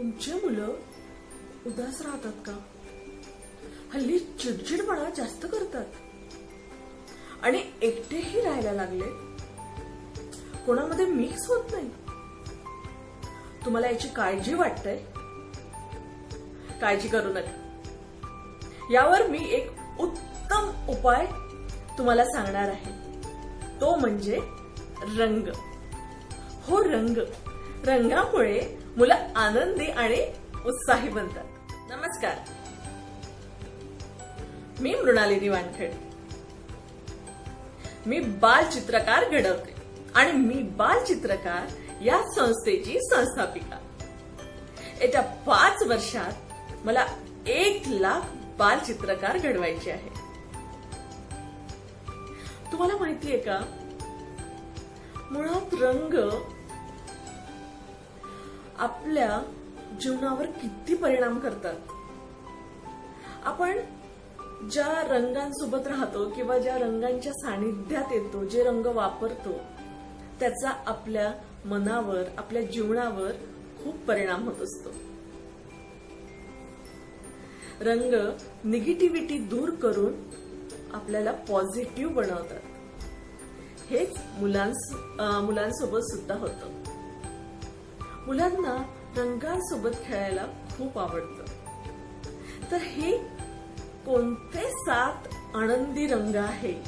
तुमची मुलं उदास राहतात का? हल्ली चिडचिडपणा जास्त करतात. आणि एकटेही राहायला लागले कोणामध्ये मिक्स होत नाही. तुम्हाला याची काळजी वाटते काळजी करू नका. यावर मी एक उत्तम उपाय तुम्हाला सांगणार आहे. तो म्हणजे रंग. हो रंग. रंगामुळे मुलं आनंदी आणि उत्साही बनतात. नमस्कार. मी मृणालिनी वानखेड. मी बाल चित्रकार घडवते आणि मी बाल चित्रकार या संस्थेची संस्थापिका. येत्या पाच वर्षात मला एक लाख बाल चित्रकार घडवायचे आहे. तुम्हाला माहितीये का? मुळात रंग आपल्या जीवनावर किती परिणाम करतात? आपण ज्या रंगांसोबत राहतो किंवा ज्या रंगांच्या सानिध्यात येतो जे रंग वापरतो त्याचा आपल्या मनावर आपल्या जीवनावर खूप परिणाम होत असतो. रंग निगेटिव्हिटी दूर करून आपल्याला पॉझिटिव्ह बनवतात. हेच मुलांस मुलांसोबत सुद्धा होतं. मुलांना रंगांसोबत खेळायला खूप आवडतं. तर हे कोणते सात आनंदी रंग आहे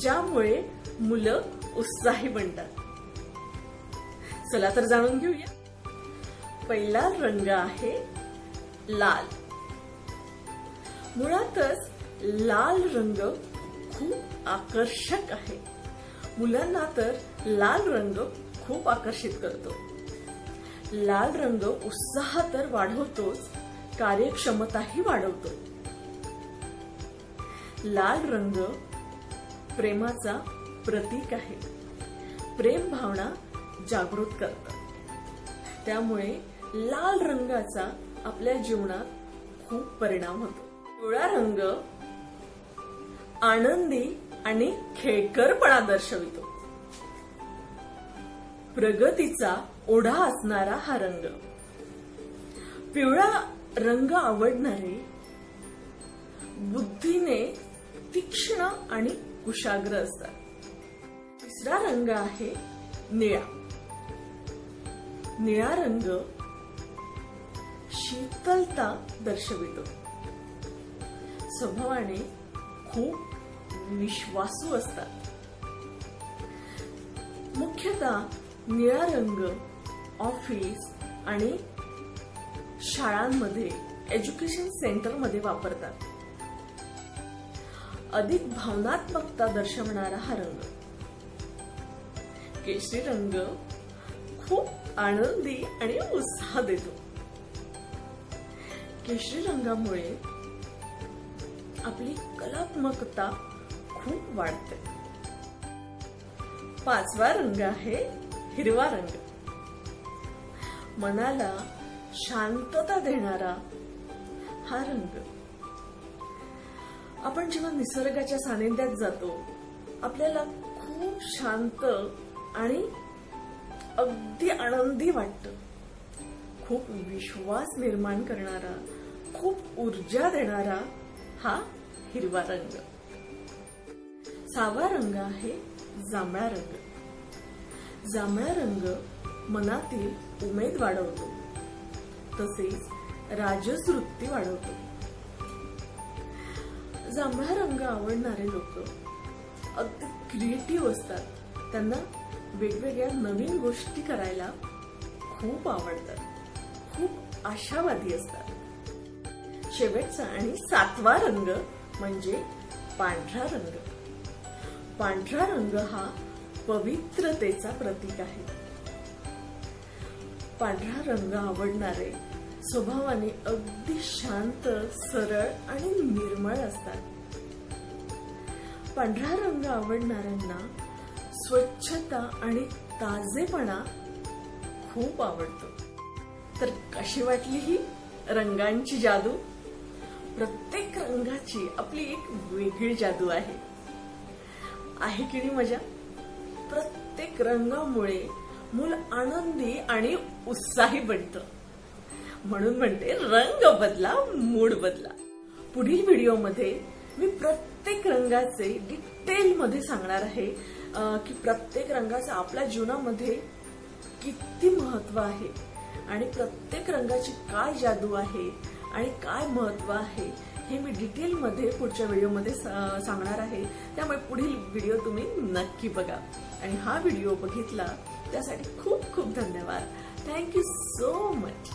ज्यामुळे मुलं उत्साही बनतात? चला तर जाणून घेऊया. पहिला रंग आहे लाल. मुळातच लाल रंग खूप आकर्षक आहे. मुलांना तर लाल रंग खूप आकर्षित करतो. लाल रंग उत्साह तर वाढवतोच कार्यक्षमताही वाढवतो. लाल रंग प्रेमाचा प्रतीक आहे. प्रेम भावना जागृत करतात त्यामुळे लाल रंगाचा आपल्या जीवनात खूप परिणाम होतो. पिवळा रंग आनंदी आणि खेळकरपणा दर्शवितो. प्रगतीचा ओढा असणारा हा रंग. पिवळा रंग आवडणारे बुद्धीने तीक्ष्ण आणि कुशाग्र असतात. तिसरा रंग आहे निळा. निळा रंग शीतलता दर्शवितो. स्वभावाने खूप विश्वासू असतात. मुख्यतः निळा रंग ऑफिस आणि शाळांमध्ये एज्युकेशन सेंटरमध्ये वापरतात. अधिक भावनात्मकता दर्शवणारा हा रंग. केशरी रंग खूप आनंदी आणि उत्साह देतो. केशरी रंगामुळे आपली कलात्मकता खूप वाढते. पाचवा रंग आहे हिरवा रंग. मनाला शांतता देणारा हा रंग. आपण जेव्हा निसर्गाच्या सानिध्यात जातो आपल्याला खूप शांत आणि अगदी आनंदी वाटत. खूप विश्वास निर्माण करणारा खूप ऊर्जा देणारा हा हिरवा रंग. सावा रंग आहे जांभळा रंग. जांभळा रंग मनातील उमेद वाढवतो. तसेच राजस वृत्ती वाढवतो. जांभळा रंग आवडणारे लोक अगदी क्रिएटिव्ह असतात. त्यांना वेगवेगळ्या नवीन गोष्टी करायला खूप आवडतात. खूप आशावादी असतात. शेवटचा आणि सातवा रंग म्हणजे पांढरा रंग. पांढरा रंग हा पवित्रतेचा प्रतीक आहे. पांढरा रंग आवडणारे स्वभावाने अगदी शांत सरळ आणि निर्मळ असतात. पांढरा रंग आवडणाऱ्यांना स्वच्छता आणि ताजेपणा खूप आवडतो. तर कशी वाटली ही रंगांची जादू? प्रत्येक रंगाची आपली एक वेगळी जादू आहे. आहे की नाही मजा? प्रत्येक रंगामुळे मूल आनंदी आणि उत्साही बनतं. म्हणून म्हणते रंग बदला मूड बदला. पुढील व्हिडिओमध्ये मी प्रत्येक रंगाचे डिटेल मध्ये सांगणार आहे की प्रत्येक रंगाचा आपल्या जीवनामध्ये किती महत्त्व आहे आणि प्रत्येक रंगाची काय जादू आहे आणि काय महत्त्व आहे हे मी डिटेलमध्ये पुढच्या व्हिडिओमध्ये सांगणार आहे. त्यामुळे पुढील व्हिडिओ तुम्ही नक्की बघा. आणि हा व्हिडिओ बघितला त्यासाठी खूप खूप धन्यवाद. Thank you so much